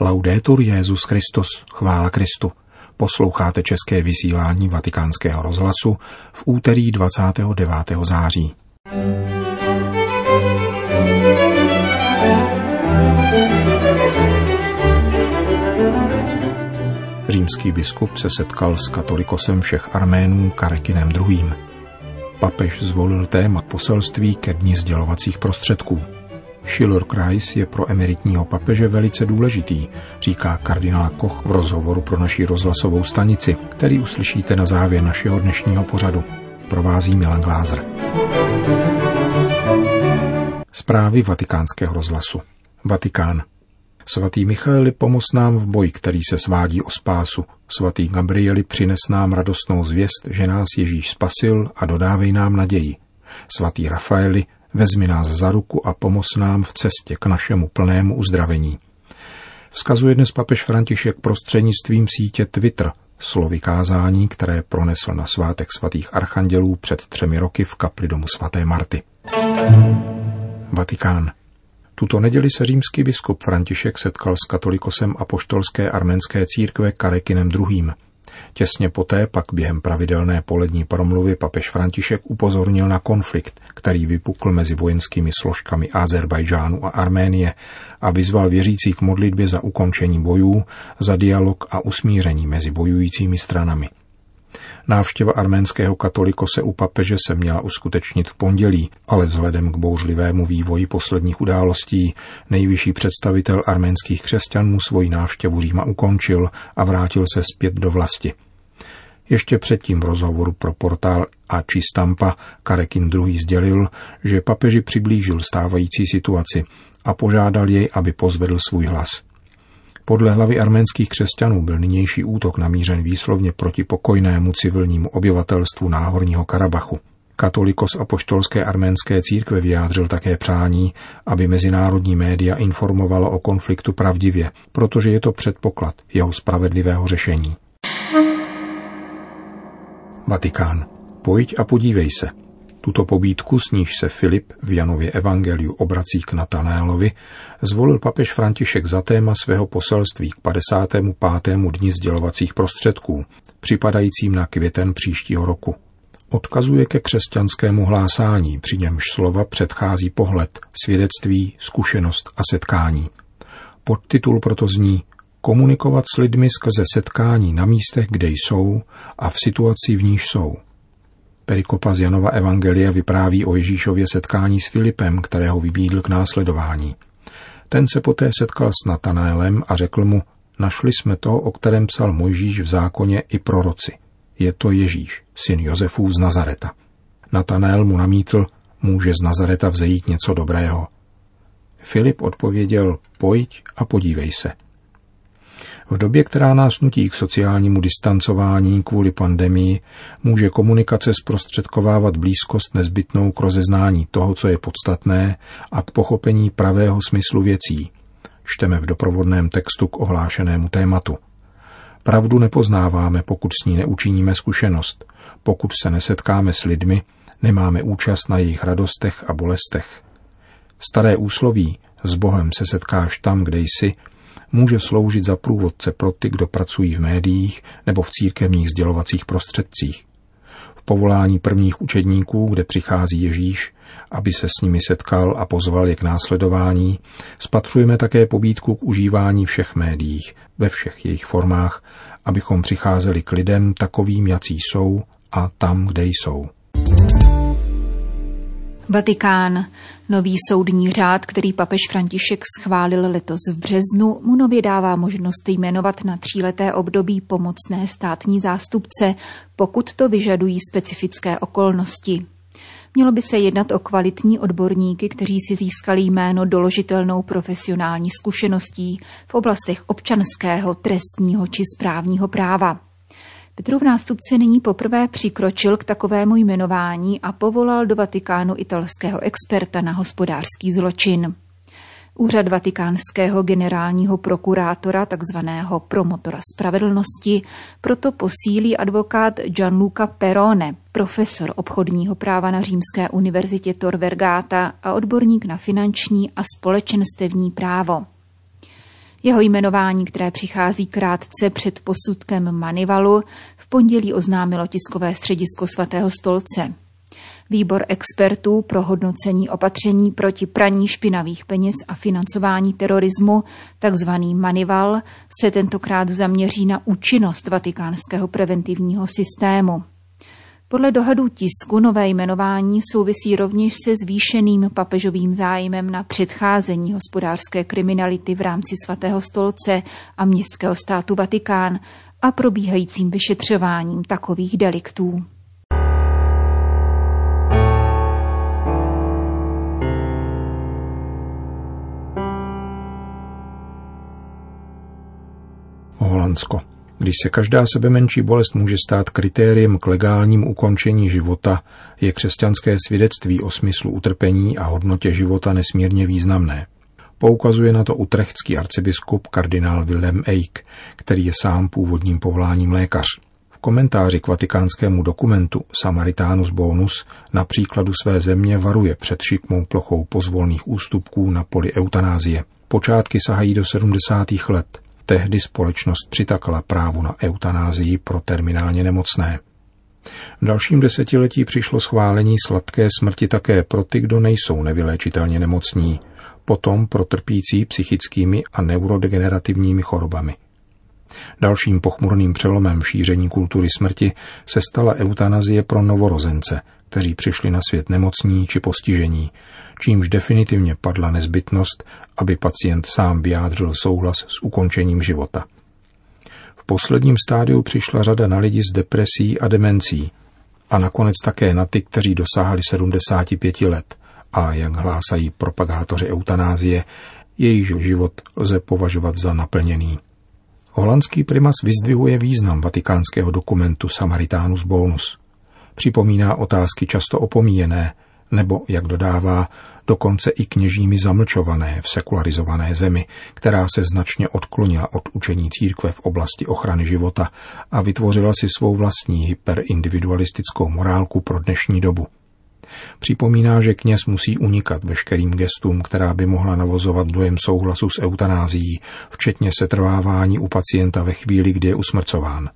Laudetur Jezus Christus, chvála Kristu. Posloucháte české vysílání Vatikánského rozhlasu v úterý 29. září. Římský biskup se setkal s katolikosem všech Arménů Karekinem II. Papež zvolil téma poselství ke dní sdělovacích prostředků. Schiller Kreis je pro emeritního papeže velice důležitý, říká kardinál Koch v rozhovoru pro naši rozhlasovou stanici, který uslyšíte na závěr našeho dnešního pořadu. Provází Milan Glázer. Zprávy vatikánského rozhlasu. Vatikán. Svatý Michaeli, pomoz nám v boji, který se svádí o spásu. Svatý Gabrieli, přines nám radostnou zvěst, že nás Ježíš spasil a dodávej nám naději. Svatý Rafaeli, vezmi nás za ruku a pomoz nám v cestě k našemu plnému uzdravení. Vzkazuje dnes papež František prostřednictvím sítě Twitter slovy kázání, které pronesl na svátek svatých archandělů před třemi roky v kapli domu svaté Marty. Vatikán. Tuto neděli se římský biskup František setkal s katolikosem apoštolské arménské církve Karekinem II. Těsně poté pak během pravidelné polední promluvy papež František upozornil na konflikt, který vypukl mezi vojenskými složkami Azerbajdžánu a Arménie a vyzval věřící k modlitbě za ukončení bojů, za dialog a usmíření mezi bojujícími stranami. Návštěva arménského se u papeže se měla uskutečnit v pondělí, ale vzhledem k bouřlivému vývoji posledních událostí nejvyšší představitel arménských křesťanů svoji návštěvu Říma ukončil a vrátil se zpět do vlasti. Ještě předtím v rozhovoru pro portál a Čistampa Karekin II. sdělil, že papeži přiblížil stávající situaci a požádal jej, aby pozvedl svůj hlas. Podle hlavy arménských křesťanů byl nynější útok namířen výslovně proti pokojnému civilnímu obyvatelstvu Náhorního Karabachu. Katolikos apoštolské arménské církve vyjádřil také přání, aby mezinárodní média informovalo o konfliktu pravdivě, protože je to předpoklad jeho spravedlivého řešení. Vatikán. Pojď a podívej se. Tuto pobídku, s níž se Filip v Janově evangeliu obrací k Natanélovi, zvolil papež František za téma svého poselství k 55. dni sdělovacích prostředků, připadajícím na květen příštího roku. Odkazuje ke křesťanskému hlásání, při němž slova předchází pohled, svědectví, zkušenost a setkání. Podtitul proto zní Komunikovat s lidmi skrze setkání na místech, kde jsou a v situaci, v níž jsou – Perikopa z Janova Evangelia vypráví o Ježíšově setkání s Filipem, kterého vybídl k následování. Ten se poté setkal s Natanélem a řekl mu, našli jsme to, o kterém psal Mojžíš v zákoně i proroci. Je to Ježíš, syn Josefů z Nazareta. Natanael mu namítl, může z Nazareta vzejít něco dobrého. Filip odpověděl, pojď a podívej se – v době, která nás nutí k sociálnímu distancování kvůli pandemii, může komunikace zprostředkovávat blízkost nezbytnou k rozeznání toho, co je podstatné a k pochopení pravého smyslu věcí. Čteme v doprovodném textu k ohlášenému tématu. Pravdu nepoznáváme, pokud s ní neučiníme zkušenost. Pokud se nesetkáme s lidmi, nemáme účast na jejich radostech a bolestech. Staré úsloví s Bohem se setkáš tam, kde jsi, může sloužit za průvodce pro ty, kdo pracují v médiích nebo v církevních sdělovacích prostředcích. V povolání prvních učedníků, kde přichází Ježíš, aby se s nimi setkal a pozval je k následování, spatřujeme také pobídku k užívání všech médiích, ve všech jejich formách, abychom přicházeli k lidem takovým, jací jsou a tam, kde jsou. Vatikán. Nový soudní řád, který papež František schválil letos v březnu, mu nově dává možnost jmenovat na tříleté období pomocné státní zástupce, pokud to vyžadují specifické okolnosti. Mělo by se jednat o kvalitní odborníky, kteří si získali jméno doložitelnou profesionální zkušeností v oblastech občanského, trestního či správního práva. Petrův nástupce nyní poprvé přikročil k takovému jmenování a povolal do Vatikánu italského experta na hospodářský zločin. Úřad vatikánského generálního prokurátora, takzvaného promotora spravedlnosti, proto posílí advokát Gianluca Perone, profesor obchodního práva na Římské univerzitě Tor Vergata a odborník na finanční a společenstevní právo. Jeho jmenování, které přichází krátce před posudkem Manivalu, v pondělí oznámilo tiskové středisko svatého stolce. Výbor expertů pro hodnocení opatření proti praní špinavých peněz a financování terorismu, takzvaný Manival, se tentokrát zaměří na účinnost vatikánského preventivního systému. Podle dohadů tisku nové jmenování souvisí rovněž se zvýšeným papežovým zájmem na předcházení hospodářské kriminality v rámci svatého stolce a městského státu Vatikán a probíhajícím vyšetřováním takových deliktů. Holandsko. Když se každá sebe menší bolest může stát kritériem k legálnímu ukončení života, je křesťanské svědectví o smyslu utrpení a hodnotě života nesmírně významné. Poukazuje na to utrechtský arcibiskup kardinál Wilhelm Eik, který je sám původním povoláním lékař. V komentáři k vatikánskému dokumentu Samaritánus Bonus na příkladu své země varuje před šikmou plochou pozvolných ústupků na poli eutanázie. Počátky sahají do 70. let – Tehdy společnost přitakala právu na eutanázii pro terminálně nemocné. V dalším desetiletí přišlo schválení sladké smrti také pro ty, kdo nejsou nevyléčitelně nemocní, potom pro trpící psychickými a neurodegenerativními chorobami. Dalším pochmurným přelomem šíření kultury smrti se stala eutanazie pro novorozence, kteří přišli na svět nemocní či postižení, čímž definitivně padla nezbytnost, aby pacient sám vyjádřil souhlas s ukončením života. V posledním stádiu přišla řada na lidi s depresí a demencí a nakonec také na ty, kteří dosáhli 75 let a, jak hlásají propagátoři eutanázie, jejich život lze považovat za naplněný. Holandský primas vyzdvihuje význam vatikánského dokumentu Samaritánus Bonus. Připomíná otázky často opomíjené, nebo, jak dodává, dokonce i kněžími zamlčované v sekularizované zemi, která se značně odklonila od učení církve v oblasti ochrany života a vytvořila si svou vlastní hyperindividualistickou morálku pro dnešní dobu. Připomíná, že kněz musí unikat veškerým gestům, která by mohla navozovat dojem souhlasu s eutanázií, včetně setrvávání u pacienta ve chvíli, kdy je usmrcován.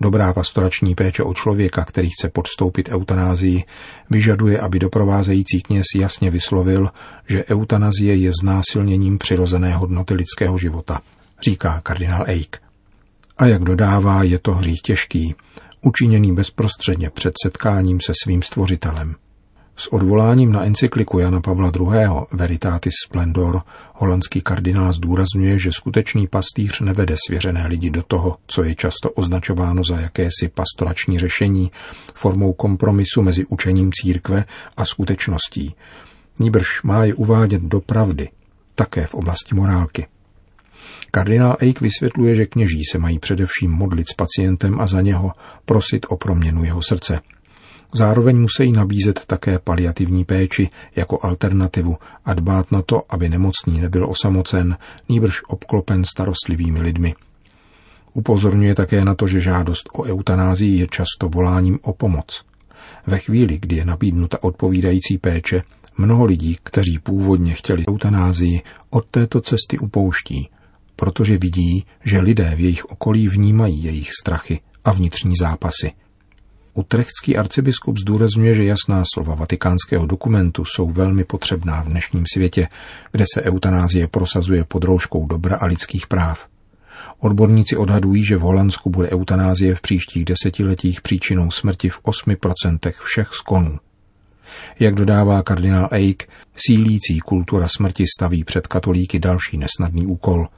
Dobrá pastorační péče o člověka, který chce podstoupit eutanázii, vyžaduje, aby doprovázející kněz jasně vyslovil, že eutanazie je znásilněním přirozené hodnoty lidského života, říká kardinál Eik. A jak dodává, je to hřích těžký, učiněný bezprostředně před setkáním se svým stvořitelem. S odvoláním na encykliku Jana Pavla II. Veritatis Splendor holandský kardinál zdůrazňuje, že skutečný pastýř nevede svěřené lidi do toho, co je často označováno za jakési pastorační řešení formou kompromisu mezi učením církve a skutečností. Níbrž má je uvádět do pravdy, také v oblasti morálky. Kardinál Eik vysvětluje, že kněží se mají především modlit s pacientem a za něho prosit o proměnu jeho srdce – Zároveň musí nabízet také paliativní péči jako alternativu a dbát na to, aby nemocný nebyl osamocen, nýbrž obklopen starostlivými lidmi. Upozorňuje také na to, že žádost o eutanázii je často voláním o pomoc. Ve chvíli, kdy je nabídnuta odpovídající péče, mnoho lidí, kteří původně chtěli eutanázii, od této cesty upouští, protože vidí, že lidé v jejich okolí vnímají jejich strachy a vnitřní zápasy – Utrechtský arcibiskup zdůrazňuje, že jasná slova vatikánského dokumentu jsou velmi potřebná v dnešním světě, kde se eutanázie prosazuje pod rouškou dobra a lidských práv. Odborníci odhadují, že v Holandsku bude eutanázie v příštích desetiletích příčinou smrti v 8% všech skonů. Jak dodává kardinál Eik, sílící kultura smrti staví před katolíky další nesnadný úkol –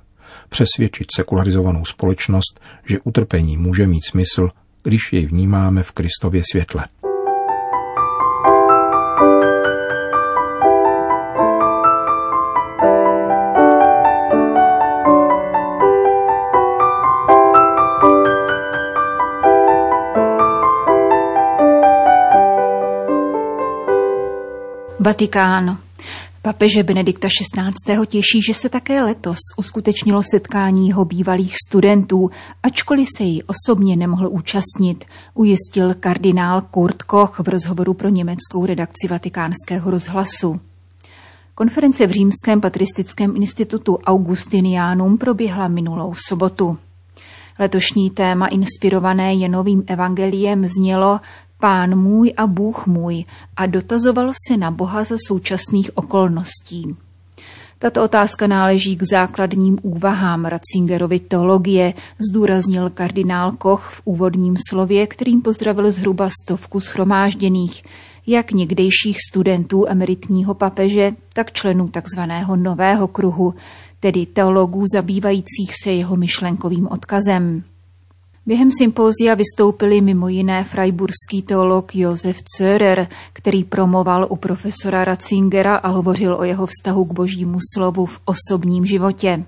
přesvědčit sekularizovanou společnost, že utrpení může mít smysl když jej vnímáme v Kristově světle. Vatikán. Papeže Benedikta XVI. těší, že se také letos uskutečnilo setkání jeho bývalých studentů, ačkoliv se jí osobně nemohl účastnit, ujistil kardinál Kurt Koch v rozhovoru pro německou redakci vatikánského rozhlasu. Konference v Římském patristickém institutu Augustinianum proběhla minulou sobotu. Letošní téma inspirované jenovým evangeliem znělo Pán můj a Bůh můj a dotazovalo se na Boha za současných okolností. Tato otázka náleží k základním úvahám Ratzingerovy teologie, zdůraznil kardinál Koch v úvodním slově, kterým pozdravil zhruba stovku schromážděných, jak někdejších studentů emeritního papeže, tak členů takzvaného nového kruhu, tedy teologů zabývajících se jeho myšlenkovým odkazem. Během sympózia vystoupili mimo jiné freiburský teolog Josef Zörer, který promoval u profesora Ratzingera a hovořil o jeho vztahu k božímu slovu v osobním životě.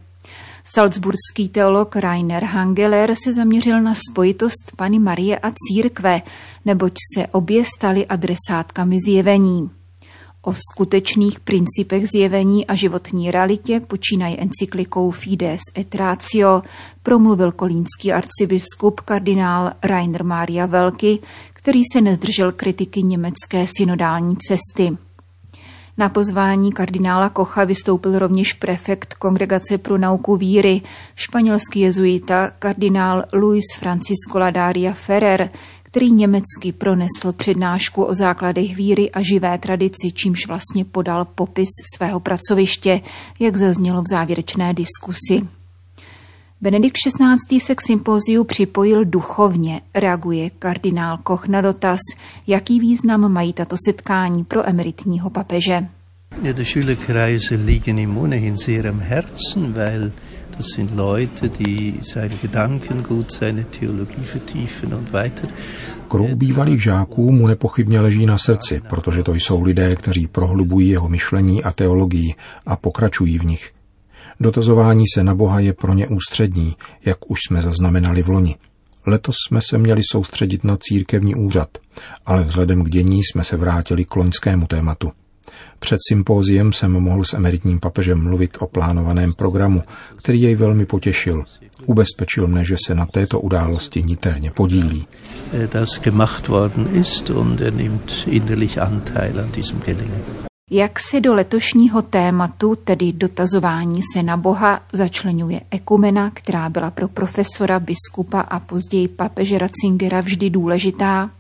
Salzburský teolog Rainer Hangeler se zaměřil na spojitost Pany Marie a církve, neboť se obě staly adresátkami zjevení. O skutečných principech zjevení a životní realitě počínají encyklikou Fides et Ratio promluvil kolínský arcibiskup kardinál Rainer Maria Velky, který se nezdržel kritiky německé synodální cesty. Na pozvání kardinála Kocha vystoupil rovněž prefekt Kongregace pro nauku víry, španělský jezuita kardinál Luis Francisco Ladaria Ferrer, který německy pronesl přednášku o základech víry a živé tradici, čímž vlastně podal popis svého pracoviště, jak zaznělo v závěrečné diskusi. Benedikt XVI. se k sympóziu připojil duchovně, reaguje kardinál Koch na dotaz, jaký význam mají tato setkání pro emeritního papeže. Ja, die Schülerkreise liegen im ohnehin sehr am Herzen, weil das sind Leute, die seine Gedanken gut, seine Theologie vertiefen und weiter. Kruh bývalých žáků mu nepochybně leží na srdci, protože to jsou lidé, kteří prohlubují jeho myšlení a teologii a pokračují v nich. Dotazování se na Boha je pro ně ústřední, jak už jsme zaznamenali v loni. Letos jsme se měli soustředit na církevní úřad, ale vzhledem k dění jsme se vrátili k loňskému tématu. Před sympóziem jsem mohl s emeritním papežem mluvit o plánovaném programu, který jej velmi potěšil. Ubezpečil mne, že se na této události niterně podílí. Das gemacht worden ist und er nimmt innerlich Anteil an diesem Gelingen. Jak se do letošního tématu, tedy dotazování se na Boha, začlenuje ekumena, která byla pro profesora, biskupa a později papeže Ratzingera vždy důležitá?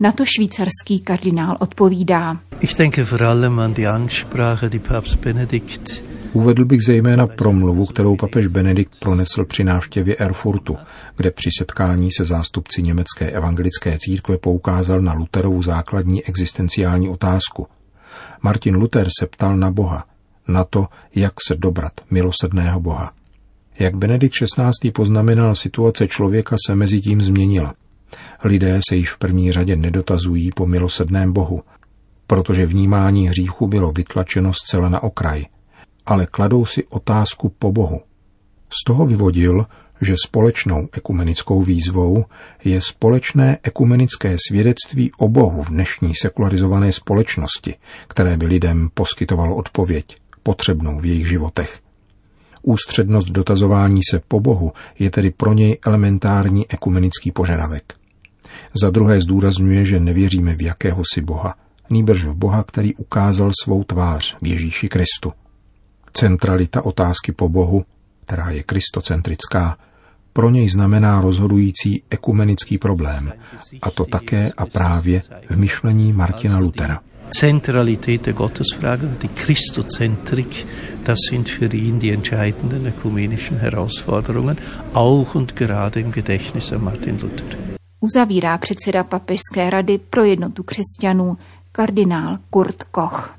Na to švýcarský kardinál odpovídá. Ich denke vor allem an die Ansprache, die Papst Benedikt Uvedl bych zejména promluvu, kterou papež Benedikt pronesl při návštěvě Erfurtu, kde při setkání se zástupci německé evangelické církve poukázal na Luterovu základní existenciální otázku. Martin Luther se ptal na Boha, na to, jak se dobrat milosedného Boha. Jak Benedikt XVI. poznamenal, situace člověka se mezi tím změnila. Lidé se již v první řadě nedotazují po milosedném Bohu, protože vnímání hříchu bylo vytlačeno zcela na okraj, ale kladou si otázku po Bohu. Z toho vyvodil, že společnou ekumenickou výzvou je společné ekumenické svědectví o Bohu v dnešní sekularizované společnosti, které by lidem poskytovalo odpověď, potřebnou v jejich životech. Ústřednost dotazování se po Bohu je tedy pro něj elementární ekumenický požadavek. Za druhé zdůrazňuje, že nevěříme v jakéhosi Boha, nýbrž v Boha, který ukázal svou tvář v Ježíši Kristu. Centralita otázky po Bohu, která je kristocentrická, pro něj znamená rozhodující ekumenický problém, a to také a právě v myšlení Martina Luthera. Zentralität der Gottesfrage die Christozentrik, das sind für ihn die entscheidenden ökumenischen Herausforderungen, auch und gerade im Gedächtnis an Martin Luther. Uzavírá předseda Papežské rady pro jednotu křesťanů kardinál Kurt Koch.